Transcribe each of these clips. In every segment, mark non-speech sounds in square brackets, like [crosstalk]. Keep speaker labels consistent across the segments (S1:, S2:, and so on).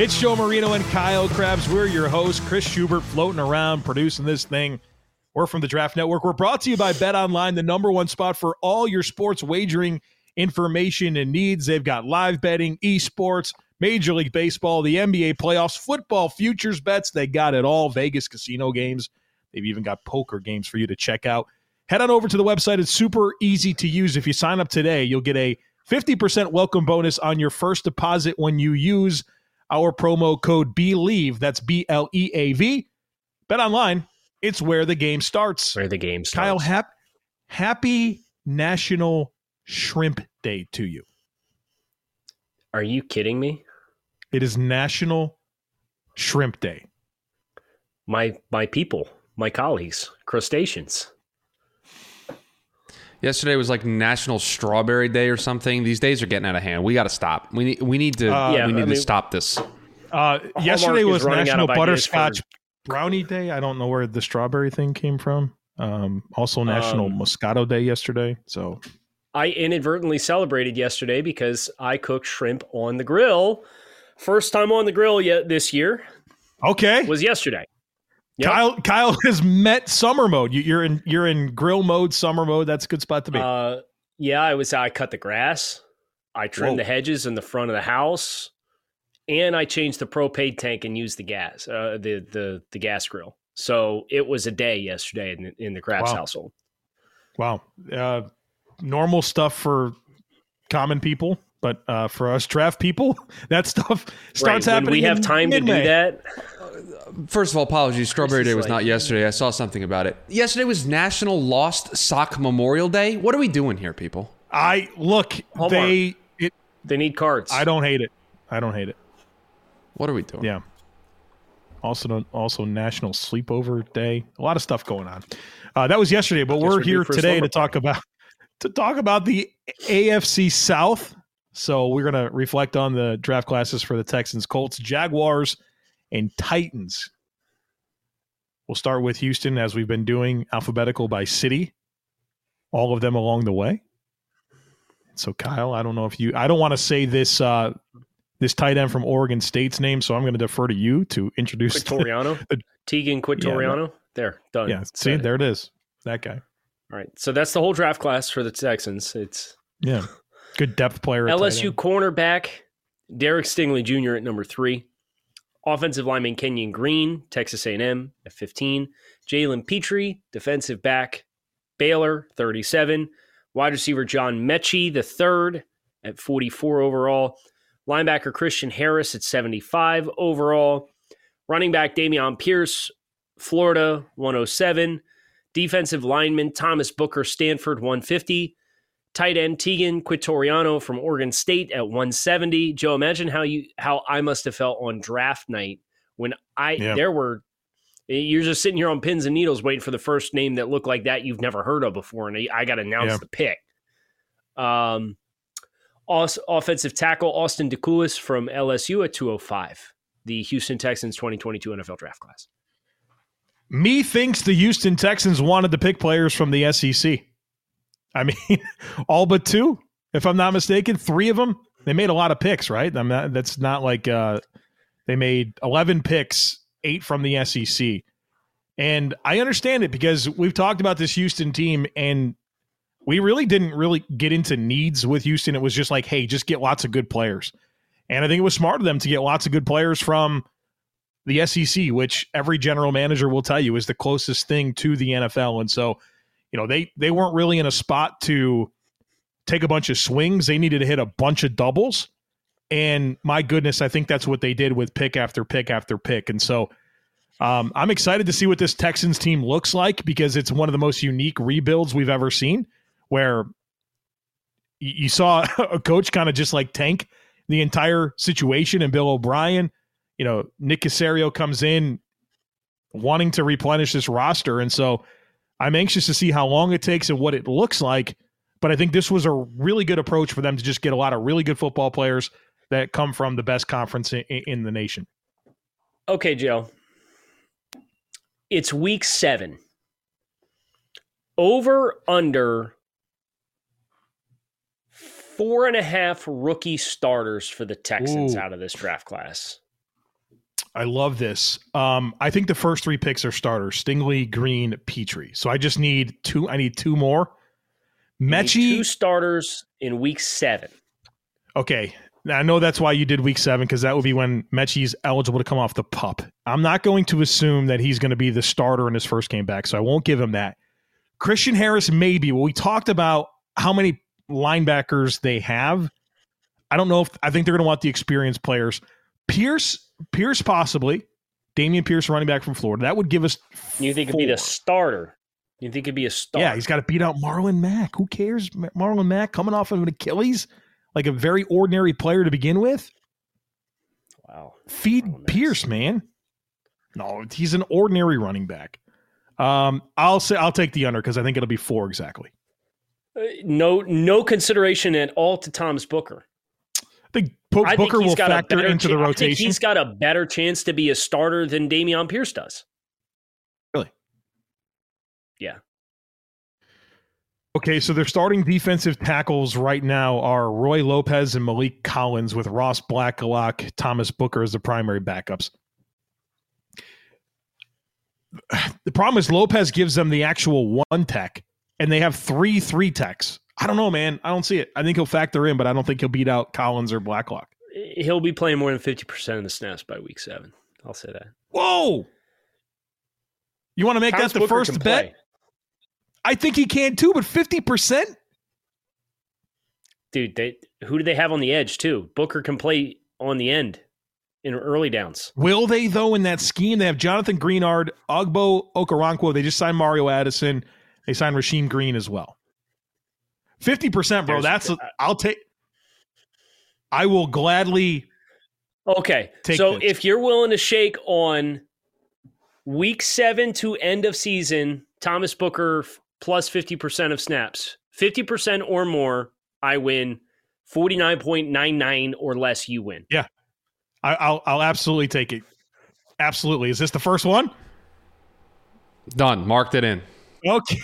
S1: It's Joe Marino and Kyle Crabbs. We're your hosts, Chris Schubert, floating around, producing this thing. We're from the Draft Network. We're brought to you by Bet Online, the number one spot for all your sports wagering information and needs. They've got live betting, esports, Major League Baseball, the NBA playoffs, football futures bets. They got it all. Vegas casino games. They've even got poker games for you to check out. Head on over to the website. It's super easy to use. If you sign up today, you'll get a 50% welcome bonus on your first deposit when you use our promo code BLEAV. That's B L E A V. Bet online, it's where the game starts.
S2: Where the game starts.
S1: Kyle, hap- happy National Shrimp Day to you.
S2: Are you kidding me?
S1: It is National Shrimp Day.
S2: My my people, my colleagues, crustaceans.
S3: Yesterday was like National Strawberry Day or something. These days are getting out of hand. We got to stop. We need we need to
S1: Uh,
S2: Yeah,
S3: we need
S2: I
S3: to
S2: mean-
S3: stop this.
S1: Uh, yesterday was National Butterscotch
S2: for-
S1: Brownie Day. I don't know where the strawberry thing came from. Um, also National
S2: Um,
S1: Moscato Day yesterday. So
S2: I inadvertently celebrated yesterday because I cooked shrimp on the grill. First time on the grill yet this year
S1: okay,
S2: was yesterday. Yep.
S1: Kyle Kyle has met summer mode. You, you're in you're in grill mode, summer mode. That's a good spot to be.
S2: Uh, yeah, I was. I cut the grass. I trimmed
S1: Whoa.
S2: the hedges in the front of the house, and I changed the propane tank and used the gas, uh, the the the gas grill. So it was a day yesterday in, in the Crabbs
S1: Wow.
S2: household.
S1: wow, uh, normal stuff for common people, but uh, for us draft people, [laughs] that stuff starts
S2: Right,
S1: happening.
S2: We have
S1: in
S2: time to do that.
S3: First of all, apologies. Strawberry Day was
S2: like-
S3: not yesterday. I saw something about it. Yesterday was National Lost Sock Memorial Day. What are we doing here, people?
S1: I look.
S2: Hallmark.
S1: They. It,
S2: They need cards.
S1: I don't hate it. I don't hate it.
S3: What are we doing?
S1: Yeah. Also, also National Sleepover Day. A lot of stuff going on. Uh, that was yesterday, but we're
S2: we're
S1: here today to talk about to talk about the AFC South. So we're going to reflect on the draft classes for the Texans, Colts, Jaguars, and Titans. We'll start with Houston as we've been doing alphabetical by city, all of them along the way. So Kyle, I don't know if you I don't want to say this uh this tight end from Oregon State's name, so I'm going to defer to you to introduce. the-
S2: Quitoriano,
S1: the-
S2: Teagan Quitoriano. there, done.
S1: yeah, see, there it is. That guy.
S2: All right, so that's the whole draft class for the Texans. It's
S1: Yeah, good depth player. at
S2: LSU cornerback Derek Stingley Jr. at number three, offensive lineman Kenyon Green, Texas A&M at 15, Jalen Pitre, defensive back Baylor, 37, wide receiver John Metchie, the third at 44 overall, linebacker Christian Harris at 75 overall, running back Dameon Pierce, Florida, 107, defensive lineman Thomas Booker, Stanford, 150, tight end Teagan Quitoriano from Oregon State at 170. Joe, imagine how you how I must have felt on draft night when I
S1: Yeah.
S2: there were you're just sitting here on pins and needles waiting for the first name that looked like that you've never heard of before, and I, I got announced
S1: Yeah.
S2: the pick. Um, offensive tackle Austin Deculus from LSU at 205. The Houston Texans 2022 NFL draft class.
S1: Me thinks the Houston Texans wanted to pick players from the SEC. I mean, [laughs] all but two, if I'm not mistaken, three of them. They made a lot of picks, right? I'm not, that's not like uh, they made 11 picks, eight from the SEC. And I understand it because we've talked about this Houston team and we really didn't really get into needs with Houston. It was just like, hey, just get lots of good players. And I think it was smart of them to get lots of good players from the SEC, which every general manager will tell you is the closest thing to the NFL. And so, you know, they they weren't really in a spot to take a bunch of swings. They needed to hit a bunch of doubles. And my goodness, I think that's what they did with pick after pick after pick. And so um, I'm excited to see what this Texans team looks like because it's one of the most unique rebuilds we've ever seen, where you saw [laughs] a coach kind of just like tank the entire situation and Bill O'Brien, you know, Nick Caserio comes in wanting to replenish this roster. And so I'm anxious to see how long it takes and what it looks like. But I think this was a really good approach for them to just get a lot of really good football players that come from the best conference in, in the nation.
S2: Okay, Joe. It's week seven. Over under four and a half rookie starters for the Texans
S1: Ooh.
S2: out of this draft class.
S1: I love this. Um, I think the first three picks are starters: Stingley, Green, Pitre. So I just need two. I need two more. Metchie.
S2: two starters in week seven.
S1: Okay. Now, I know that's why you did week seven because that would be when Metchie's eligible to come off the pup. I'm not going to assume that he's going to be the starter in his first game back, so I won't give him that. Christian Harris, maybe. Well, we talked about how many linebackers they have. I don't know if I think they're going to want the experienced players. Pierce, Pierce, possibly. Dameon Pierce, running back from Florida. That would give us.
S2: You think it'd be the
S1: four.
S2: starter? You think it'd be a starter?
S1: Yeah, he's got to beat out Marlon Mack. Who cares? Marlon Mack coming off of an Achilles, like a very ordinary player to begin with.
S2: wow.
S1: Feed
S2: Marlon
S1: Pierce, man. No, he's an ordinary running back. Um, I'll say I'll take the under because I think it'll be four exactly.
S2: Uh, No, no consideration at all to Thomas Booker.
S1: I think Po-
S2: I
S1: Booker
S2: think he's
S1: will factor
S2: better
S1: into the
S2: chan- I think
S1: rotation.
S2: he's got a better chance to be a starter than Dameon Pierce does.
S1: Really?
S2: Yeah.
S1: Okay, so their starting defensive tackles right now are Roy Lopez and Maliek Collins, with Ross Blacklock, Thomas Booker as the primary backups. [sighs] The problem is Lopez gives them the actual one tech, and they have three three techs. I don't know, man. I don't see it. I think he'll factor in, but I don't think he'll beat out Collins or Blacklock.
S2: He'll be playing more than 50% of the snaps by week seven. I'll say that.
S1: Whoa! You want to make
S2: Thomas
S1: that the
S2: Booker
S1: first bet?
S2: play.
S1: I think he can too, but fifty percent.
S2: Dude, they, who do they have on the edge, too? Booker can play on the end in early downs.
S1: Will they though in that scheme? They have Jonathan Greenard, Ogbo Okoronkwo. They just signed Mario Addison. They signed Rasheem Green as well. Fifty percent, bro.
S2: There's-
S1: That's I'll take. I will gladly.
S2: Okay.
S1: Take
S2: so
S1: this.
S2: if you're willing to shake on week seven to end of season, Thomas Booker f- plus 50% of snaps, 50% or more, I win. 49.99 or less, you win.
S1: I, I'll I'll absolutely take it. Absolutely. Is this the first one?
S3: Done. Marked it in.
S1: Okay.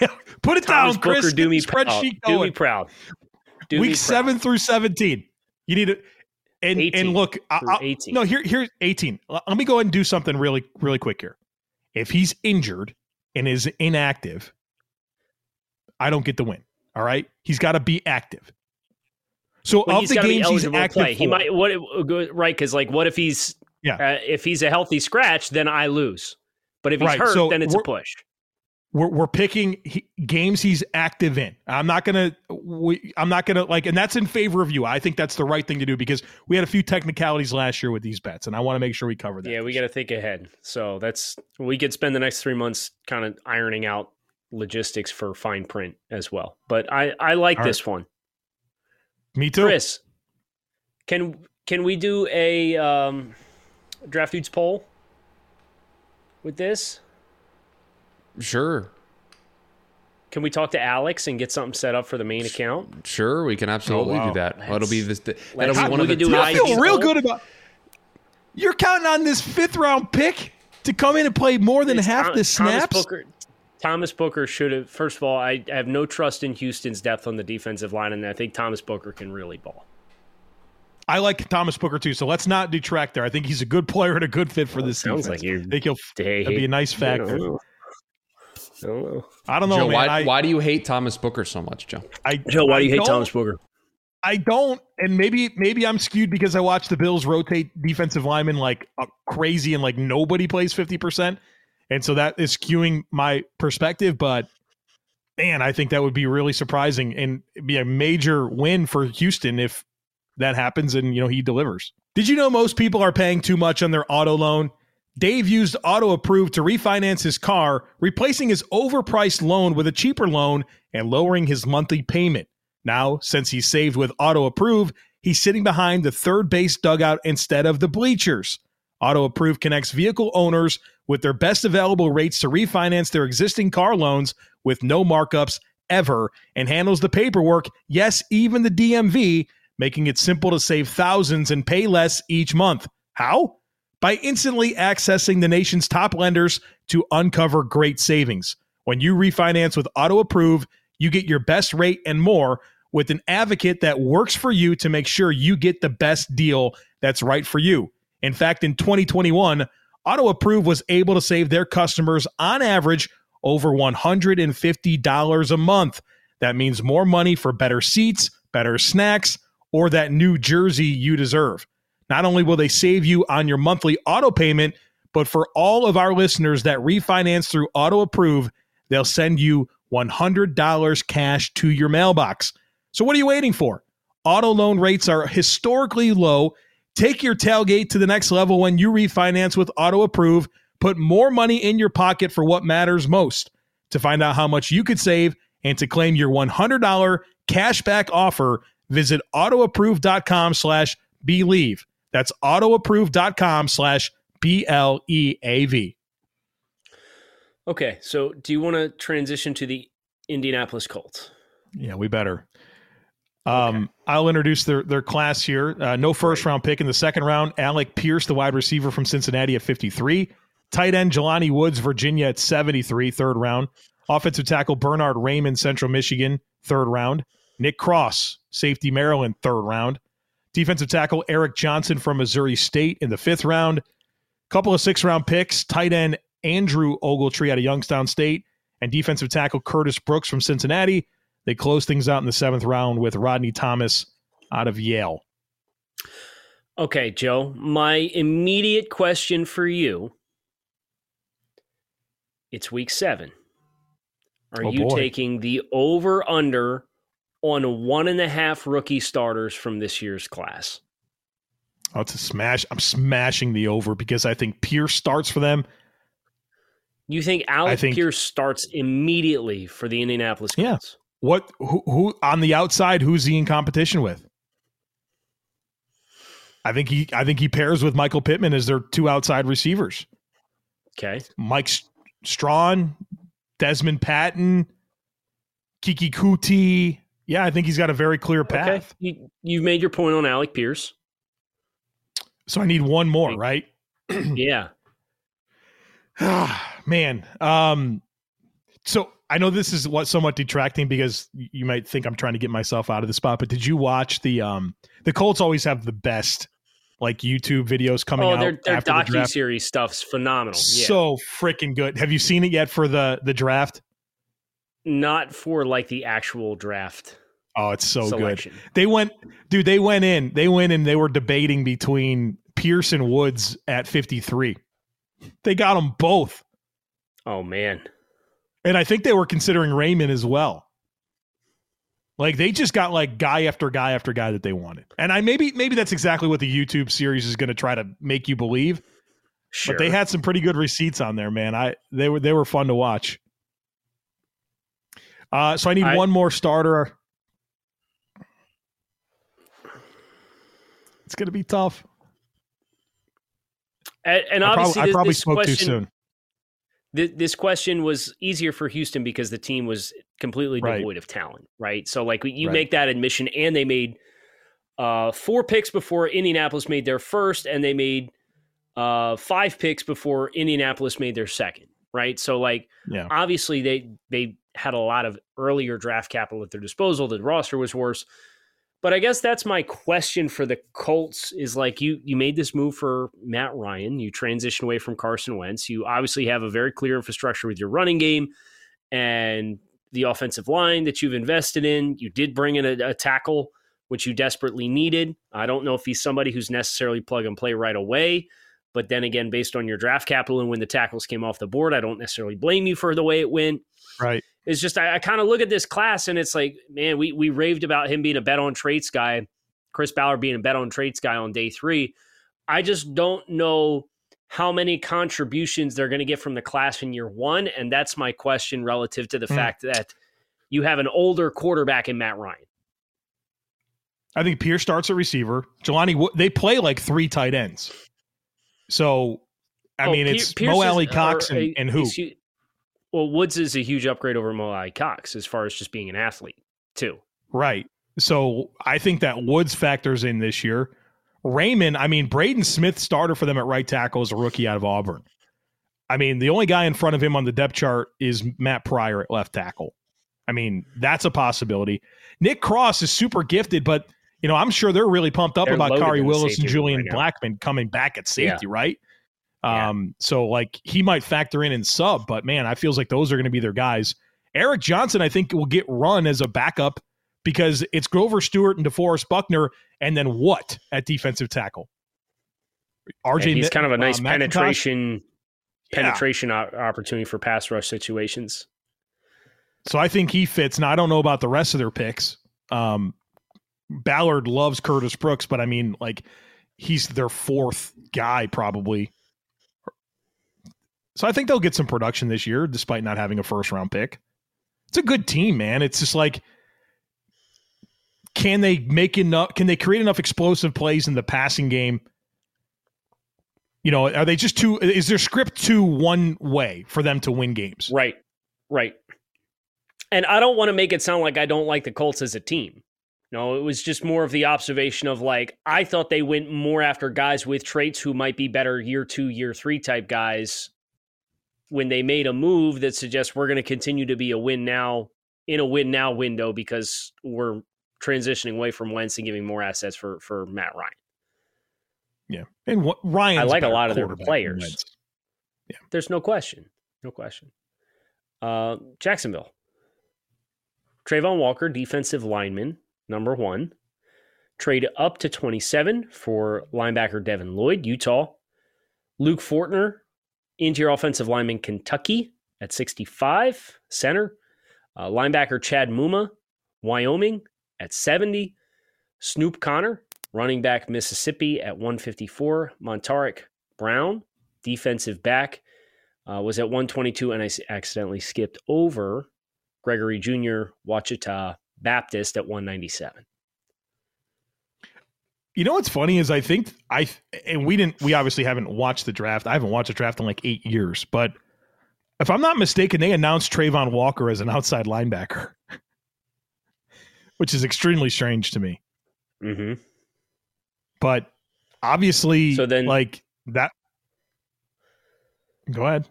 S1: [laughs] Put it
S2: Thomas
S1: down, Chris.
S2: Do me
S1: the
S2: proud.
S1: spreadsheet
S2: Do me proud. Do me
S1: Week
S2: proud.
S1: seven through seventeen. You need to. And and look, I, I-
S2: 18.
S1: no, here here's eighteen. Let me go ahead and do something really really quick here. If he's injured and is inactive, I don't get the win. All right, he's got to be active. So of the
S2: got to be
S1: games he's active
S2: play. He
S1: for-
S2: might what right because like what if he's
S1: Yeah.
S2: uh, if he's a healthy scratch then I lose, but if he's
S1: Right,
S2: hurt
S1: so
S2: then it's a push.
S1: We're, we're picking he, games he's active in. I'm not gonna we, I'm not gonna like, and that's in favor of you. I think that's the right thing to do because we had a few technicalities last year with these bets, and I want to make sure we cover that.
S2: Yeah, we got to think ahead. So that's we could spend the next three months kind of ironing out logistics for fine print as well. But I I like
S1: All
S2: this one,
S1: Me too.
S2: Chris. Can can we do a um, draft dudes poll with this?
S3: Sure.
S2: Can we talk to Alex and get something set up for the main account?
S3: Sure. We can absolutely
S1: Oh, wow.
S3: do that. Oh, that'll be this. That'll be one of the
S2: do
S1: You
S3: top.
S2: IG
S1: feel real
S2: poll?
S1: good about. You're counting on this fifth round pick to come in and play more than
S2: It's
S1: half
S2: Thom-
S1: the snaps.
S2: Thomas Booker, Thomas Booker should have. First of all, I, I have no trust in Houston's depth on the defensive line, and I think Thomas Booker can really ball.
S1: I like Thomas Booker too, so let's not detract there. I think he's a good player and a good fit for this
S2: sounds
S1: defense.
S2: like you're-
S1: I think he'll.
S2: Hey,
S1: That'd be a nice factor.
S2: don't know. I don't know.
S1: I don't know,
S3: Joe,
S1: man.
S3: why,
S1: I,
S3: why do you hate Thomas Booker so much, Joe?
S1: I,
S2: Joe, why do you
S1: I
S2: hate Thomas Booker?
S1: I don't, and maybe maybe I'm skewed because I watch the Bills rotate defensive linemen like uh, crazy, and like nobody plays fifty percent, and so that is skewing my perspective. But man, I think that would be really surprising and be a major win for Houston if that happens and you know he delivers. Did you know most people are paying too much on their auto loan? Dave used Auto Approve to refinance his car, replacing his overpriced loan with a cheaper loan and lowering his monthly payment. Now, since he's saved with Auto Approve, he's sitting behind the third base dugout instead of the bleachers. Auto Approve connects vehicle owners with their best available rates to refinance their existing car loans with no markups ever and handles the paperwork, yes, even the DMV, making it simple to save thousands and pay less each month. How? By instantly accessing the nation's top lenders to uncover great savings. When you refinance with Auto Approve, you get your best rate and more with an advocate that works for you to make sure you get the best deal that's right for you. In fact, in 2021, Auto Approve was able to save their customers on average over $150 a month. That means more money for better seats, better snacks, or that new jersey you deserve. Not only will they save you on your monthly auto payment, but for all of our listeners that refinance through Auto Approve, they'll send you $100 cash to your mailbox. So what are you waiting for? Auto loan rates are historically low. Take your tailgate to the next level when you refinance with Auto Approve. Put more money in your pocket for what matters most. To find out how much you could save and to claim your $100 cashback offer, visit autoapprove.com slash bleav. That's autoapprove.com slash B-L-E-A-V.
S2: Okay, so do you want to transition to the Indianapolis Colts?
S1: Yeah, we better. Um, okay. I'll introduce their their class here. Uh, no first round pick in the second round. Alec Pierce, the wide receiver from Cincinnati at 53. Tight end Jelani Woods, Virginia at 73, third round. Offensive tackle Bernhard Raimann, Central Michigan, third round. Nick Cross, safety Maryland, third round. Defensive tackle Eric Johnson from Missouri State in the fifth round. Couple of six round picks. Tight end Andrew Ogletree out of Youngstown State and defensive tackle Curtis Brooks from Cincinnati. They close things out in the seventh round with Rodney Thomas out of Yale.
S2: Okay, Joe. My immediate question for you it's week seven. Are oh, you boy. taking the over under on one and a half rookie starters from this year's class?
S1: Oh, it's a smash. I'm smashing the over because I think Pierce starts for them.
S2: You think Alec think, Pierce starts immediately for the Indianapolis Colts? Yeah.
S1: What who, who on the outside? Who's he in competition with? I think he I think he pairs with Michael Pittman as their two outside receivers.
S2: Okay.
S1: Mike Strachan, Dezmon Patmon, Keke Coutee. Yeah, I think he's got a very clear path. Okay.
S2: You, you've made your point on Alec Pierce.
S1: So I need one more, right? [clears throat] [clears throat]
S2: yeah.
S1: Man. Um, so I know this is what somewhat detracting because you might think I'm trying to get myself out of the spot, but did you watch the um the Colts always have the best like YouTube videos coming oh, out.
S2: Their, their docu series stuff's phenomenal.
S1: Yeah. So freaking good. Have you seen it yet for the the draft?
S2: Not for like the actual draft.
S1: Oh, it's so selection. good. They went, dude. They went in. They went and they were debating between Pierce and Woods at 53. They got them both.
S2: Oh man.
S1: And I think they were considering Raimann as well. Like they just got like guy after guy after guy that they wanted. And I maybe maybe that's exactly what the YouTube series is going to try to make you believe. Sure. But they had some pretty good receipts on there, man. I they were they were fun to watch. Uh, so I need I, one more starter. It's going to be tough.
S2: And, and obviously, I probably, I probably spoke question, too soon th- this question was easier for Houston because the team was completely devoid of talent, right? So like you right. make that admission, and they made uh, four picks before Indianapolis made their first, and they made uh, five picks before Indianapolis made their second, right? So like, yeah. obviously they they had a lot of earlier draft capital at their disposal. The roster was worse. But I guess that's my question for the Colts is like you you made this move for Matt Ryan, you transition away from Carson Wentz. You obviously have a very clear infrastructure with your running game and the offensive line that you've invested in. You did bring in a, a tackle which you desperately needed. I don't know if he's somebody who's necessarily plug and play right away, but then again based on your draft capital and when the tackles came off the board, I don't necessarily blame you for the way it went.
S1: Right
S2: is just I, I kind of look at this class and it's like, man, we we raved about him being a bet on traits guy, Chris Ballard being a bet on traits guy on day three. I just don't know how many contributions they're going to get from the class in year one, and that's my question relative to the mm. fact that you have an older quarterback in Matt Ryan.
S1: I think Pierce starts at receiver. Jelani, they play like three tight ends. So, I
S2: Oh,
S1: mean,
S2: Pier-
S1: it's
S2: Pierce
S1: Mo Alie-Cox
S2: uh,
S1: and, and who?
S2: hu- Well, Woods is a huge upgrade over Mo Cox as far as just being an athlete, too.
S1: Right. So I think that Woods factors in this year. Raimann, I mean, Braden Smith starter for them at right tackle as a rookie out of Auburn. I mean, the only guy in front of him on the depth chart is Matt Pryor at left tackle. I mean, that's a possibility. Nick Cross is super gifted, but you know, I'm sure they're really pumped up
S2: They're
S1: about
S2: Khari
S1: Willis and Julian
S2: right.
S1: Blackmon coming back at safety, right?
S2: Yeah.
S1: Um, so like he might factor in and sub, but man, I feels like those are going to be their guys. Eric Johnson, I think, will get run as a backup because it's Grover Stewart and DeForest Buckner, and then what at defensive tackle? RJ,
S2: And he's kind of a
S1: uh,
S2: nice
S1: McIntosh?
S2: penetration
S1: Yeah.
S2: penetration opportunity for pass rush situations.
S1: So I think he fits. Now I don't know about the rest of their picks. Um, Ballard loves Curtis Brooks, but I mean, like, he's their fourth guy probably. So I think they'll get some production this year, despite not having a first round pick. It's a good team, man. It's just like, can they make enough? Can they create enough explosive plays in the passing game? You know, are they just too? Is their script too one way for them to win games?
S2: Right. Right. And I don't want to make it sound like I don't like the Colts as a team. No, it was just more of the observation of like, I thought they went more after guys with traits who might be better year two, year three type guys when they made a move that suggests we're going to continue to be a win now in a win now window because we're transitioning away from Wentz and giving more assets for, for Matt Ryan.
S1: Yeah, and what, Ryan.
S2: I like a lot of their players.
S1: Yeah.
S2: There's no question. No question. Uh, Jacksonville. Travon Walker, defensive lineman, number one. Trade up to 27 for linebacker Devin Lloyd, Utah. Luke Fortner, interior offensive lineman, Kentucky at 65, center. Uh, linebacker Chad Muma, Wyoming at 70. Snoop Conner, running back Mississippi at 154. Montaric Brown, defensive back, uh, was at 122, and I accidentally skipped over Gregory Jr., Ouachita Baptist at 197.
S1: You know what's funny is I think I and we didn't we obviously haven't watched the draft. I haven't watched a draft in like eight years, but if I'm not mistaken, they announced Travon Walker as an outside linebacker, [laughs] which is extremely strange to me.
S2: hmm
S1: But obviously,
S2: So then-
S1: like that. Go ahead.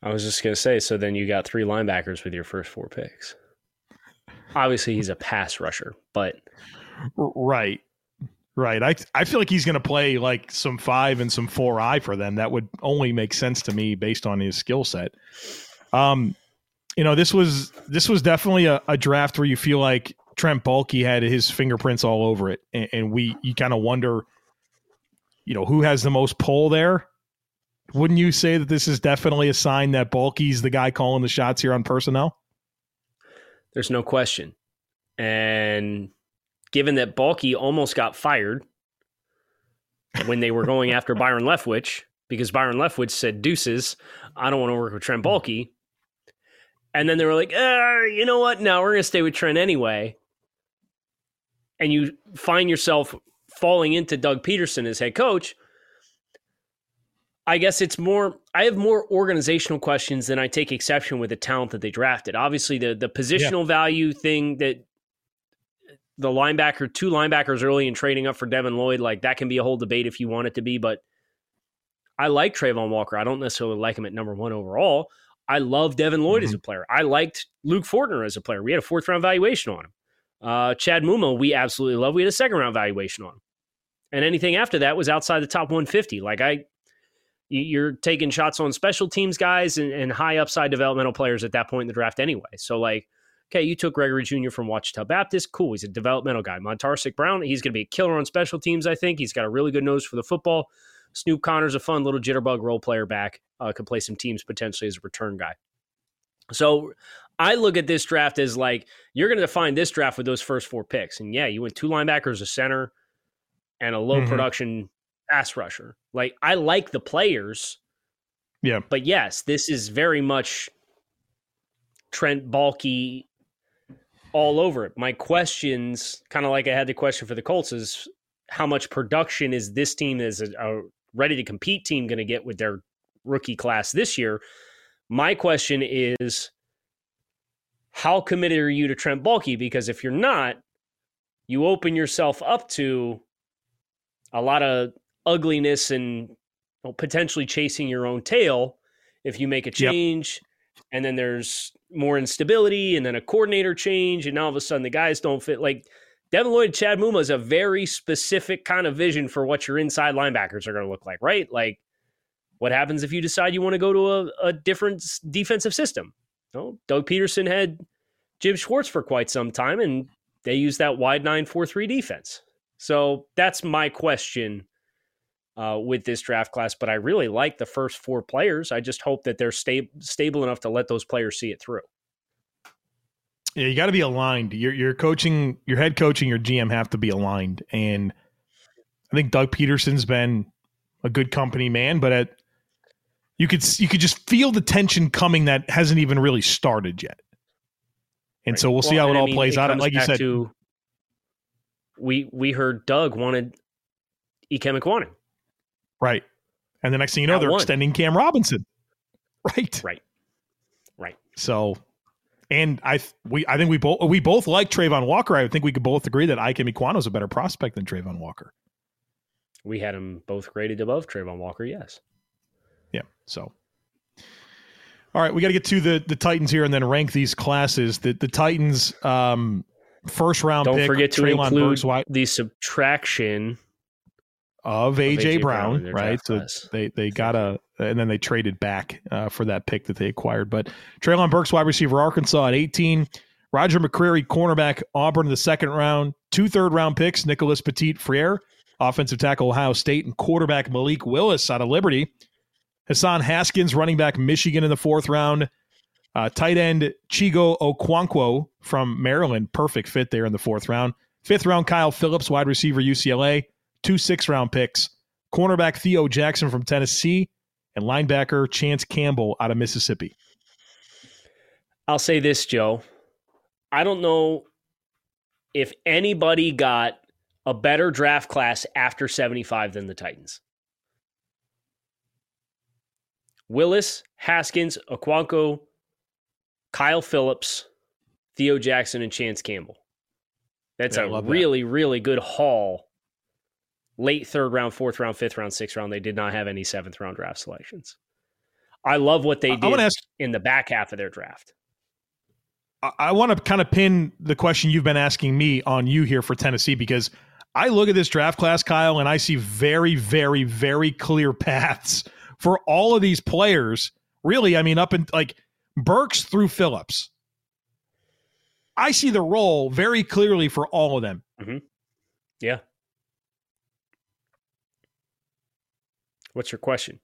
S2: I was just going to say, so then you got three linebackers with your first four picks. Obviously, he's a pass rusher, but
S1: Right. Right. I I feel like he's going to play like some five and some four I for them. That would only make sense to me based on his skill set. Um, you know, this was this was definitely a, a draft where you feel like Trent Baalke had his fingerprints all over it, and, and we you kind of wonder, you know, who has the most pull there. Wouldn't you say that this is definitely a sign that Baalke's the guy calling the shots here on personnel?
S2: there's no question. And given that Baalke almost got fired when they were going after Byron Leftwich, because Byron Leftwich said, deuces, I don't want to work with Trent Baalke. And then they were like, uh, you know what? No, we're going to stay with Trent anyway. And you find yourself falling into Doug Pederson as head coach. I guess it's more. I have more organizational questions than I take exception with the talent that they drafted. Obviously, the the positional value thing that the linebacker, two linebackers early and trading up for Devin Lloyd, like that can be a whole debate if you want it to be. But I like Travon Walker. I don't necessarily like him at number one overall. I love Devin Lloyd as a player. I liked Luke Fortner as a player. We had a fourth round valuation on him. Uh, Chad Muma, we absolutely love. We had a second round valuation on him. And anything after that was outside the top 150. Like I, you- you're taking shots on special teams guys and, and high upside developmental players at that point in the draft anyway. So like, okay, you took Gregory Jr. from Ouachita Baptist. Cool. He's a developmental guy. Montaric Brown, he's going to be a killer on special teams, I think. He's got a really good nose for the football. Snoop Conner's a fun little jitterbug role player back. Uh, could play some teams potentially as a return guy. So I look at this draft as like, you're going to define this draft with those first four picks. And yeah, you went two linebackers, a center, and a low
S1: Mhm.
S2: production pass rusher. Like, I like the players.
S1: Yeah.
S2: But yes, this is very much Trent Baalke all over it. My questions, kind of like I had the question for the Colts, is how much production is this team as a, a ready to compete team going to get with their rookie class this year? My question is how committed are you to Trent Baalke? Because if you're not, you open yourself up to a lot of ugliness and well, potentially chasing your own tail if you make a change yep. And then there's more instability and then a coordinator change and now all of a sudden the guys don't fit like Devin Lloyd Chad Muma is a very specific kind of vision for what your inside linebackers are going to look like, right? Like what happens if you decide you want to go to a, a different defensive system? Well, Doug Pederson had Jim Schwartz for quite some time and they used that wide 9-4-3 defense. So that's my question uh, with this draft class. But I really like the first four players. I just hope that they're sta- stable enough to let those players see it through.
S1: Yeah, you got to be aligned. Your your coaching, your head coaching, your GM have to be aligned. And I think Doug Pederson's been a good company man, but at you could you could just feel the tension coming that hasn't even really started yet. And right. so we'll, well see how it all I mean, plays it out. Like you said, to,
S2: we we heard Doug wanted Ekwonu.
S1: Right. And the next thing you know, they're one. extending Cam Robinson. [laughs] Right.
S2: Right. Right.
S1: So and I we I think we both we both like Travon Walker. I think we could both agree that Ikem Ekwonu is a better prospect than Travon Walker.
S2: We had him both graded above Travon Walker, yes.
S1: Yeah. So all right, we got to get to the the Titans here and then rank these classes. The the Titans um first round
S2: Don't
S1: pick,
S2: forget to Treylon include Burks, the subtraction
S1: of AJ, Brown, Brown right? So class. they they got a and then they traded back uh, for that pick that they acquired. But Treylon Burks, wide receiver, Arkansas at 18. Roger McCreary, cornerback, Auburn in the second round. Two third round picks, Nicholas Petit Frere, offensive tackle, Ohio State, and quarterback Malik Willis out of Liberty. Hassan Haskins, running back, Michigan in the fourth round. Uh, tight end Chigo Okonkwo from Maryland, perfect fit there in the fourth round. Fifth round, Kyle Phillips, wide receiver, UCLA two six round picks, cornerback Theo Jackson from Tennessee, and linebacker Chance Campbell out of Mississippi.
S2: I'll say this, Joe. I don't know if anybody got a better draft class after 75 than the Titans. Willis, Haskins, Okonkwo, Kyle Phillips, Theo Jackson, and Chance Campbell. That's yeah, a really, that. really good haul late third round, fourth round, fifth round, sixth round. They did not have any seventh round draft selections. I love what they did ask, in the back half of their draft.
S1: I, I want to kind of pin the question you've been asking me on you here for Tennessee because I look at this draft class, Kyle, and I see very, very, very clear paths for all of these players. Really, I mean, up in like Burks through Phillips. I see the role very clearly for all of them.
S2: Mm-hmm. Yeah. What's your question?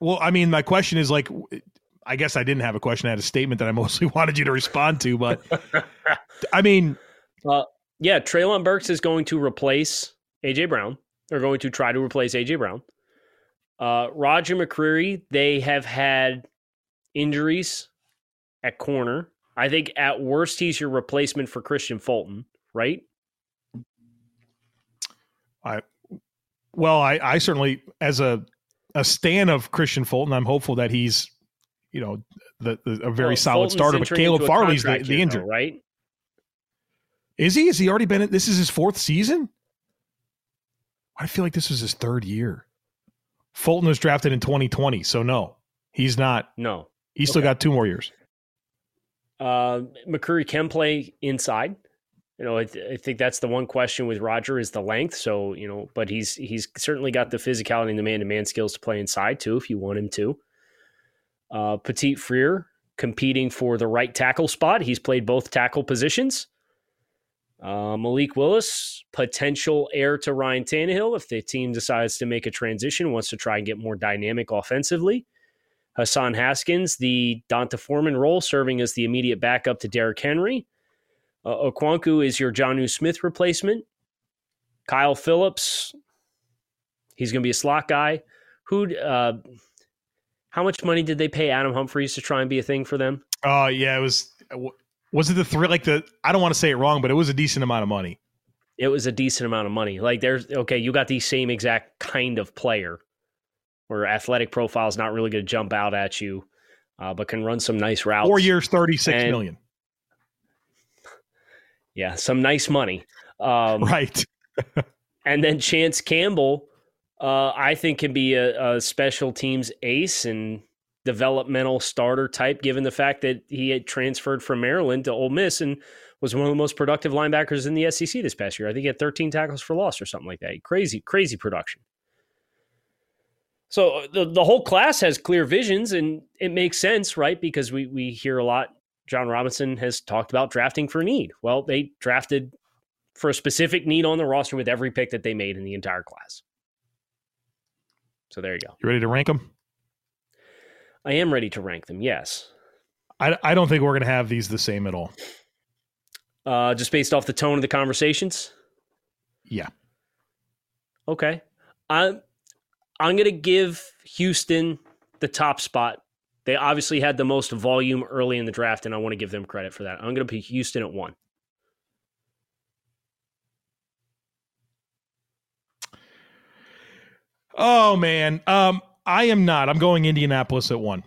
S1: Well, I mean, my question is like, I guess I didn't have a question. I had a statement that I [laughs] mostly wanted you to respond to, but I mean,
S2: uh, yeah, Treylon Burks is going to replace AJ Brown. They're going to try to replace AJ Brown. Uh, Roger McCreary, they have had injuries at corner. I think at worst he's your replacement for Kristian Fulton, right?
S1: I well, I, I certainly, as a a stan of Kristian Fulton, I'm hopeful that he's, you know, the, the a very well, solid Fulton's starter. But Caleb Farley's the, the injured,
S2: though, right?
S1: Is he? Has he already been? In, this is his fourth season. I feel like this was his third year. Fulton was drafted in 2020, so no, he's not.
S2: No,
S1: he's okay. still got two more years.
S2: Uh, McCreary can play inside you know, I, th- I, think that's the one question with Roger is the length. So, you know, but he's he's certainly got the physicality and the man to man skills to play inside too, if you want him to. Uh, Petit Frere competing for the right tackle spot. He's played both tackle positions. Uh, Malik Willis, potential heir to Ryan Tannehill if the team decides to make a transition, wants to try and get more dynamic offensively. Hassan Haskins, the D'Onta Foreman role, serving as the immediate backup to Derrick Henry. Uh, Okonkwo is your Jonnu Smith replacement. Kyle Phillips, he's going to be a slot guy. Who? Uh, how much money did they pay Adam Humphries to try and be a thing for them?
S1: Oh uh, yeah, it was. Was it the three? Like the? I don't want to say it wrong, but it was a decent amount of money.
S2: It was a decent amount of money. Like there's okay, you got the same exact kind of player where athletic profile is not really going to jump out at you, uh, but can run some nice routes.
S1: Four years, thirty six million.
S2: Yeah, some nice money. Um,
S1: Right. [laughs]
S2: And then Chance Campbell, uh, I think, can be a, a special teams ace and developmental starter type, given the fact that he had transferred from Maryland to Ole Miss and was one of the most productive linebackers in the SEC this past year. I think he had 13 tackles for loss or something like that. Crazy, crazy production. So uh, the, the whole class has clear visions, and it makes sense, right? Because we, we hear a lot. Jon Robinson has talked about drafting for need. Well, they drafted for a specific need on the roster with every pick that they made in the entire class. So there you go.
S1: You ready to rank them?
S2: I am ready to rank them. Yes,
S1: I, I don't think we're going to have these the same at all.
S2: uh, just based off the tone of the conversations.
S1: Yeah.
S2: Okay, I'm I'm gonna give Houston the top spot. They obviously had the most volume early in the draft, and I want to give them credit for that. I'm gonna put Houston at one.
S1: Oh man. Um, I am not. I'm going Indianapolis at one.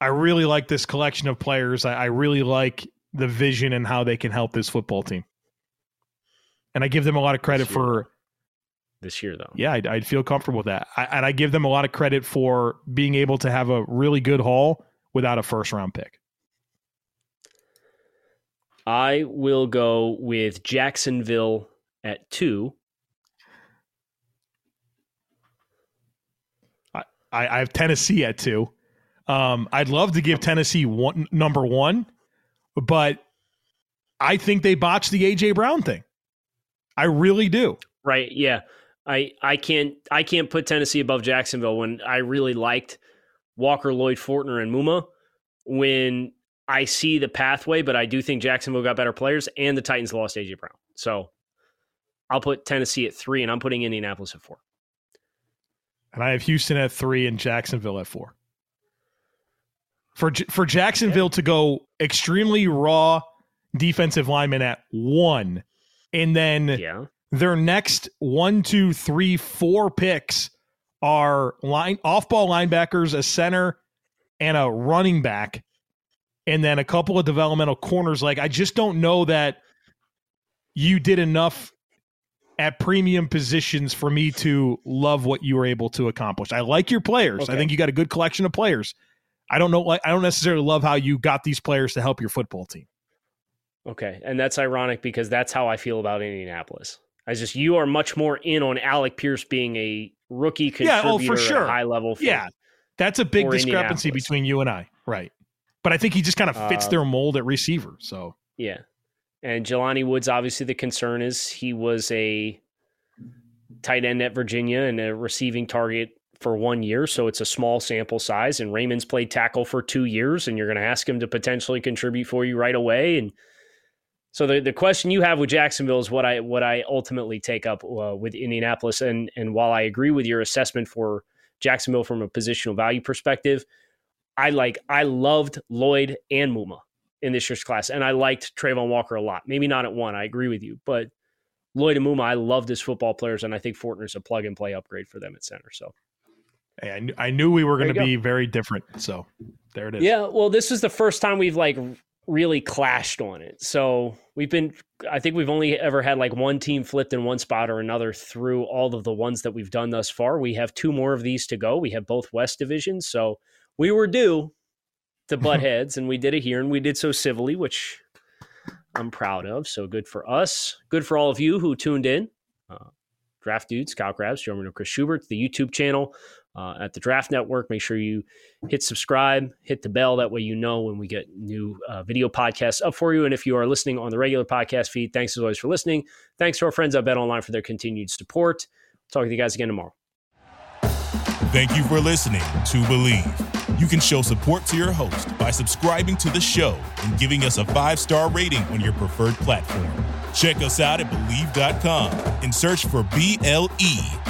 S1: I really like this collection of players. I, I really like the vision and how they can help this football team. And I give them a lot of credit for
S2: This year, though,
S1: yeah, I'd, I'd feel comfortable with that. I, and I give them a lot of credit for being able to have a really good haul without a first round pick.
S2: I will go with Jacksonville at two.
S1: I, I have Tennessee at two. Um, I'd love to give Tennessee one number one, but I think they botched the AJ Brown thing. I really do.
S2: Right. Yeah. I I can't I can't put Tennessee above Jacksonville when I really liked Walker, Lloyd, Fortner, and Muma. When I see the pathway, but I do think Jacksonville got better players, and the Titans lost AJ Brown. So I'll put Tennessee at three, and I'm putting Indianapolis at four.
S1: And I have Houston at three and Jacksonville at four. For for Jacksonville to go extremely raw defensive lineman at one, and then
S2: Yeah.
S1: Their next one, two, three, four picks are line off ball linebackers, a center, and a running back, and then a couple of developmental corners. Like I just don't know that you did enough at premium positions for me to love what you were able to accomplish. I like your players. I think you got a good collection of players. I don't know like I don't necessarily love how you got these players to help your football team.
S2: Okay. And that's ironic because that's how I feel about Indianapolis. I just you are much more in on Alec Pierce being a rookie
S1: Yeah,
S2: contributor
S1: oh, for
S2: at a
S1: sure.
S2: high level. For,
S1: Yeah. That's a big discrepancy between you and I. Right. But I think he just kind of fits
S2: Uh,
S1: their mold at receiver. So
S2: Yeah. And Jelani Woods, obviously, the concern is he was a tight end at Virginia and a receiving target for one year. So it's a small sample size. And Raimann's played tackle for two years, and you're going to ask him to potentially contribute for you right away. And so the, the question you have with Jacksonville is what I what I ultimately take up uh, with Indianapolis. And and while I agree with your assessment for Jacksonville from a positional value perspective, I like I loved Lloyd and Muma in this year's class, and I liked Travon Walker a lot. Maybe not at one, I agree with you, but Lloyd and Muma, I loved as football players, and I think Fortner's a plug and play upgrade for them at center. So
S1: hey, I, knew, I knew we were going to be very different. So there it is.
S2: yeah, well, this is the first time we've like really clashed on it. So we've been, I think we've only ever had like one team flipped in one spot or another through all of the ones that we've done thus far. We have two more of these to go. We have both West divisions, so we were due to [laughs] butt heads, and we did it here, and we did so civilly, which I'm proud of. So good for us. Good for all of you who tuned in. Uh, Draft Dudes, Kyle Crabbs, Joe Marino, Chris Schubert, the YouTube channel uh, at the Draft Network. Make sure you hit subscribe, hit the bell. That way you know when we get new uh, video podcasts up for you. And if you are listening on the regular podcast feed, thanks as always for listening. Thanks to our friends at Bet Online for their continued support. Talk to you guys again tomorrow.
S4: Thank you for listening to Bleav. You can show support to your host by subscribing to the show and giving us a five star rating on your preferred platform. Check us out at Bleav.com and search for B L E